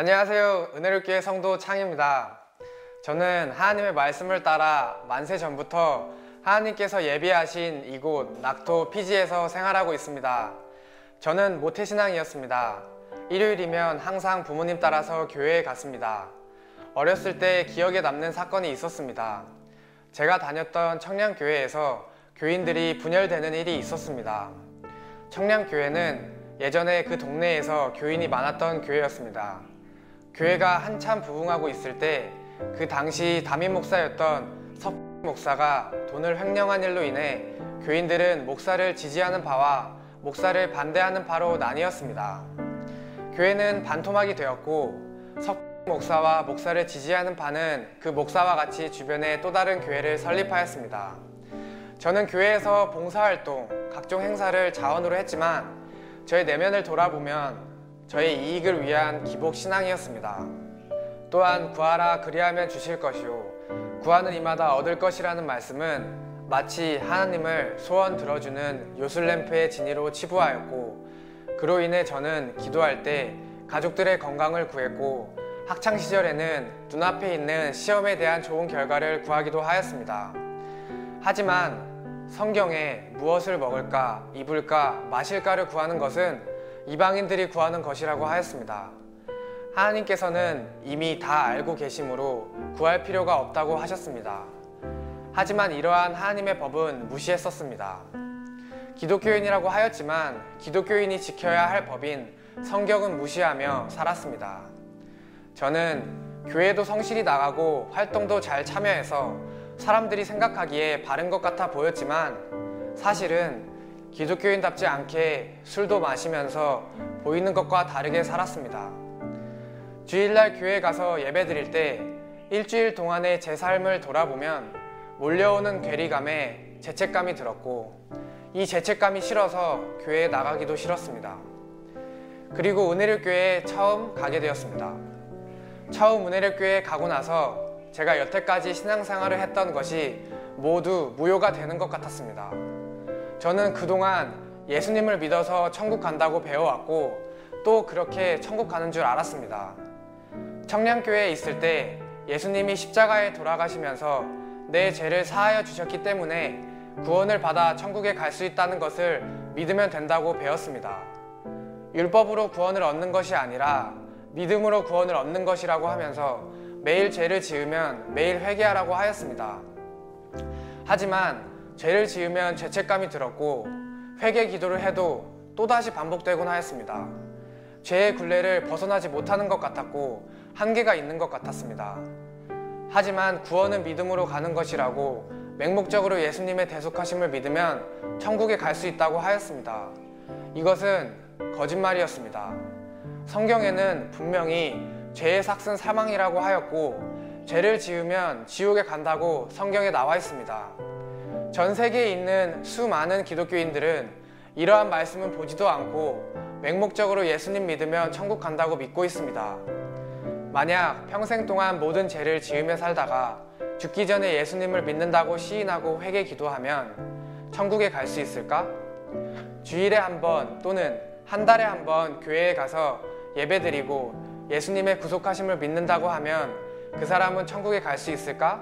안녕하세요. 은혜롭교회 성도 창입니다. 저는 하나님의 말씀을 따라 만세 전부터 하나님께서 예비하신 이곳 낙토 피지에서 생활하고 있습니다. 저는 모태신앙이었습니다. 일요일이면 항상 부모님 따라서 교회에 갔습니다. 어렸을 때 기억에 남는 사건이 있었습니다. 제가 다녔던 청량교회에서 교인들이 분열되는 일이 있었습니다. 청량교회는 예전에 그 동네에서 교인이 많았던 교회였습니다. 교회가 한참 부흥하고 있을 때 그 당시 담임 목사였던 석 목사가 돈을 횡령한 일로 인해 교인들은 목사를 지지하는 바와 목사를 반대하는 바로 나뉘었습니다. 교회는 반토막이 되었고 석 목사와 목사를 지지하는 바는 그 목사와 같이 주변에 또 다른 교회를 설립하였습니다. 저는 교회에서 봉사활동, 각종 행사를 자원으로 했지만 저의 내면을 돌아보면 저의 이익을 위한 기복 신앙이었습니다. 또한 구하라 그리하면 주실 것이요 구하는 이마다 얻을 것이라는 말씀은 마치 하나님을 소원 들어주는 요술램프의 진위로 치부하였고 그로 인해 저는 기도할 때 가족들의 건강을 구했고 학창 시절에는 눈앞에 있는 시험에 대한 좋은 결과를 구하기도 하였습니다. 하지만 성경에 무엇을 먹을까, 입을까, 마실까를 구하는 것은 이방인들이 구하는 것이라고 하였습니다. 하나님께서는 이미 다 알고 계심으로 구할 필요가 없다고 하셨습니다. 하지만 이러한 하나님의 법은 무시했었습니다. 기독교인이라고 하였지만 기독교인이 지켜야 할 법인 성경은 무시하며 살았습니다. 저는 교회도 성실히 나가고 활동도 잘 참여해서 사람들이 생각하기에 바른 것 같아 보였지만 사실은 기독교인답지 않게 술도 마시면서 보이는 것과 다르게 살았습니다. 주일날 교회 가서 예배 드릴 때 일주일 동안의 제 삶을 돌아보면 몰려오는 괴리감에 죄책감이 들었고 이 죄책감이 싫어서 교회에 나가기도 싫었습니다. 그리고 은혜를 교회에 처음 가게 되었습니다. 처음 은혜를 교회에 가고 나서 제가 여태까지 신앙생활을 했던 것이 모두 무효가 되는 것 같았습니다. 저는 그동안 예수님을 믿어서 천국 간다고 배워왔고 또 그렇게 천국 가는 줄 알았습니다. 청량교회에 있을 때 예수님이 십자가에 돌아가시면서 내 죄를 사하여 주셨기 때문에 구원을 받아 천국에 갈 수 있다는 것을 믿으면 된다고 배웠습니다. 율법으로 구원을 얻는 것이 아니라 믿음으로 구원을 얻는 것이라고 하면서 매일 죄를 지으면 매일 회개하라고 하였습니다. 하지만 죄를 지으면 죄책감이 들었고 회개 기도를 해도 또다시 반복되곤 하였습니다. 죄의 굴레를 벗어나지 못하는 것 같았고 한계가 있는 것 같았습니다. 하지만 구원은 믿음으로 가는 것이라고 맹목적으로 예수님의 대속하심을 믿으면 천국에 갈 수 있다고 하였습니다. 이것은 거짓말이었습니다. 성경에는 분명히 죄의 삭은 사망이라고 하였고 죄를 지으면 지옥에 간다고 성경에 나와 있습니다. 전 세계에 있는 수많은 기독교인들은 이러한 말씀은 보지도 않고 맹목적으로 예수님 믿으면 천국 간다고 믿고 있습니다. 만약 평생 동안 모든 죄를 지으며 살다가 죽기 전에 예수님을 믿는다고 시인하고 회개 기도하면 천국에 갈 수 있을까? 주일에 한 번 또는 한 달에 한 번 교회에 가서 예배드리고 예수님의 구속하심을 믿는다고 하면 그 사람은 천국에 갈 수 있을까?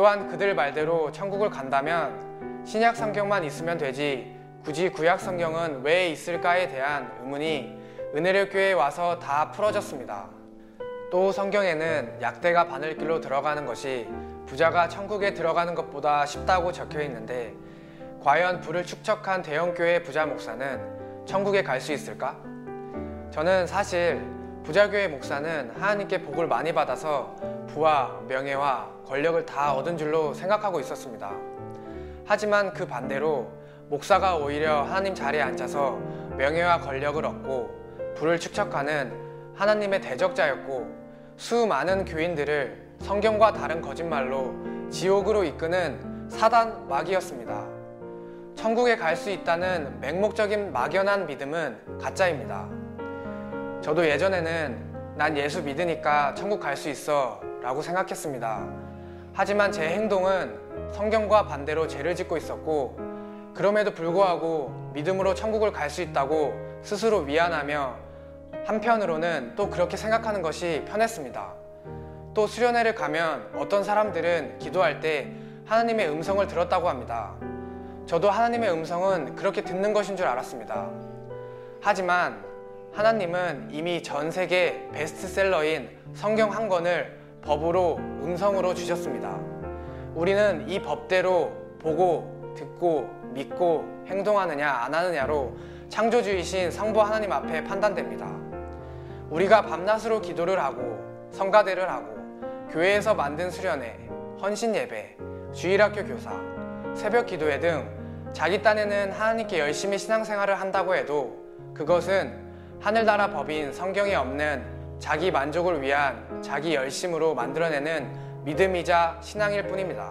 또한 그들 말대로 천국을 간다면 신약 성경만 있으면 되지 굳이 구약 성경은 왜 있을까에 대한 의문이 은혜를 교회에 와서 다 풀어졌습니다. 또 성경에는 약대가 바늘길로 들어가는 것이 부자가 천국에 들어가는 것보다 쉽다고 적혀 있는데 과연 부를 축적한 대형교회 부자 목사는 천국에 갈 수 있을까? 저는 사실 부자교회 목사는 하나님께 복을 많이 받아서 부와 명예와 권력을 다 얻은 줄로 생각하고 있었습니다. 하지만 그 반대로 목사가 오히려 하나님 자리에 앉아서 명예와 권력을 얻고 불을 축적하는 하나님의 대적자였고 수많은 교인들을 성경과 다른 거짓말로 지옥으로 이끄는 사단 마귀였습니다. 천국에 갈 수 있다는 맹목적인 막연한 믿음은 가짜입니다. 저도 예전에는 난 예수 믿으니까 천국 갈 수 있어 라고 생각했습니다. 하지만 제 행동은 성경과 반대로 죄를 짓고 있었고 그럼에도 불구하고 믿음으로 천국을 갈 수 있다고 스스로 위안하며 한편으로는 또 그렇게 생각하는 것이 편했습니다. 또 수련회를 가면 어떤 사람들은 기도할 때 하나님의 음성을 들었다고 합니다. 저도 하나님의 음성은 그렇게 듣는 것인 줄 알았습니다. 하지만 하나님은 이미 전 세계 베스트셀러인 성경 한 권을 법으로 음성으로 주셨습니다. 우리는 이 법대로 보고 듣고 믿고 행동하느냐 안 하느냐로 창조주이신 성부 하나님 앞에 판단됩니다. 우리가 밤낮으로 기도를 하고 성가대를 하고 교회에서 만든 수련회, 헌신 예배, 주일학교 교사, 새벽 기도회 등 자기 딴에는 하나님께 열심히 신앙생활을 한다고 해도 그것은 하늘나라 법인 성경에 없는 자기 만족을 위한 자기 열심으로 만들어내는 믿음이자 신앙일 뿐입니다.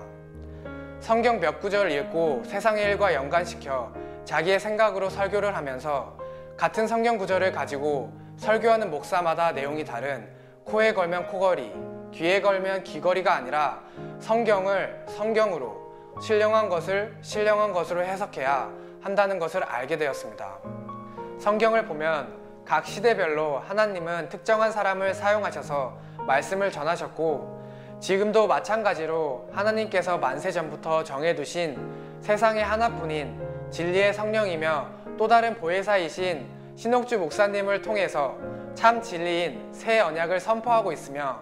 성경 몇 구절을 읽고 세상의 일과 연관시켜 자기의 생각으로 설교를 하면서 같은 성경 구절을 가지고 설교하는 목사마다 내용이 다른 코에 걸면 코걸이, 귀에 걸면 귀걸이가 아니라 성경을 성경으로 신령한 것을 신령한 것으로 해석해야 한다는 것을 알게 되었습니다. 성경을 보면 각 시대별로 하나님은 특정한 사람을 사용하셔서 말씀을 전하셨고 지금도 마찬가지로 하나님께서 만세 전부터 정해두신 세상에 하나뿐인 진리의 성령이며 또 다른 보혜사이신 신옥주 목사님을 통해서 참 진리인 새 언약을 선포하고 있으며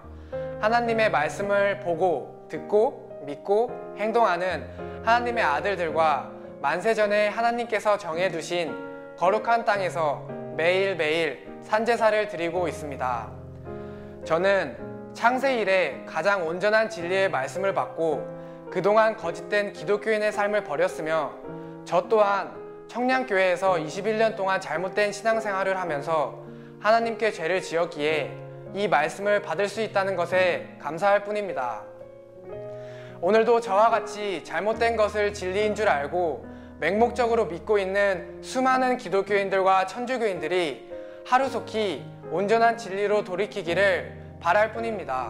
하나님의 말씀을 보고 듣고 믿고 행동하는 하나님의 아들들과 만세 전에 하나님께서 정해두신 거룩한 땅에서 매일매일 산제사를 드리고 있습니다. 저는 창세 이래 가장 온전한 진리의 말씀을 받고 그동안 거짓된 기독교인의 삶을 버렸으며 저 또한 청량교회에서 21년 동안 잘못된 신앙생활을 하면서 하나님께 죄를 지었기에 이 말씀을 받을 수 있다는 것에 감사할 뿐입니다. 오늘도 저와 같이 잘못된 것을 진리인 줄 알고 맹목적으로 믿고 있는 수많은 기독교인들과 천주교인들이 하루속히 온전한 진리로 돌이키기를 바랄 뿐입니다.